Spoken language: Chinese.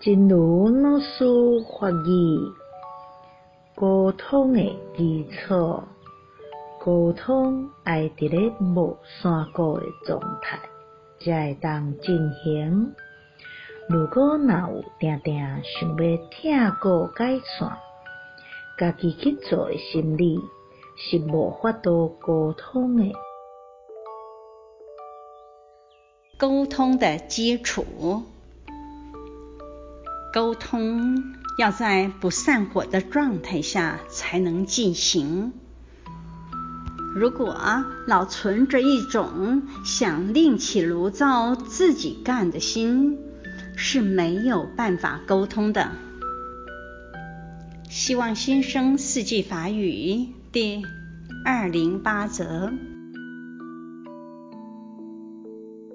真如老师法语，沟通的基础，沟通爱伫咧无山谷的状态，才会当进行。如果若有定定想要听过改善，家己去做的心理，是无法度沟通的。沟通的基础。沟通要在不散伙的状态下才能进行。如果老存着一种想另起炉灶自己干的心，是没有办法沟通的。希望新生四季法语第二零八则。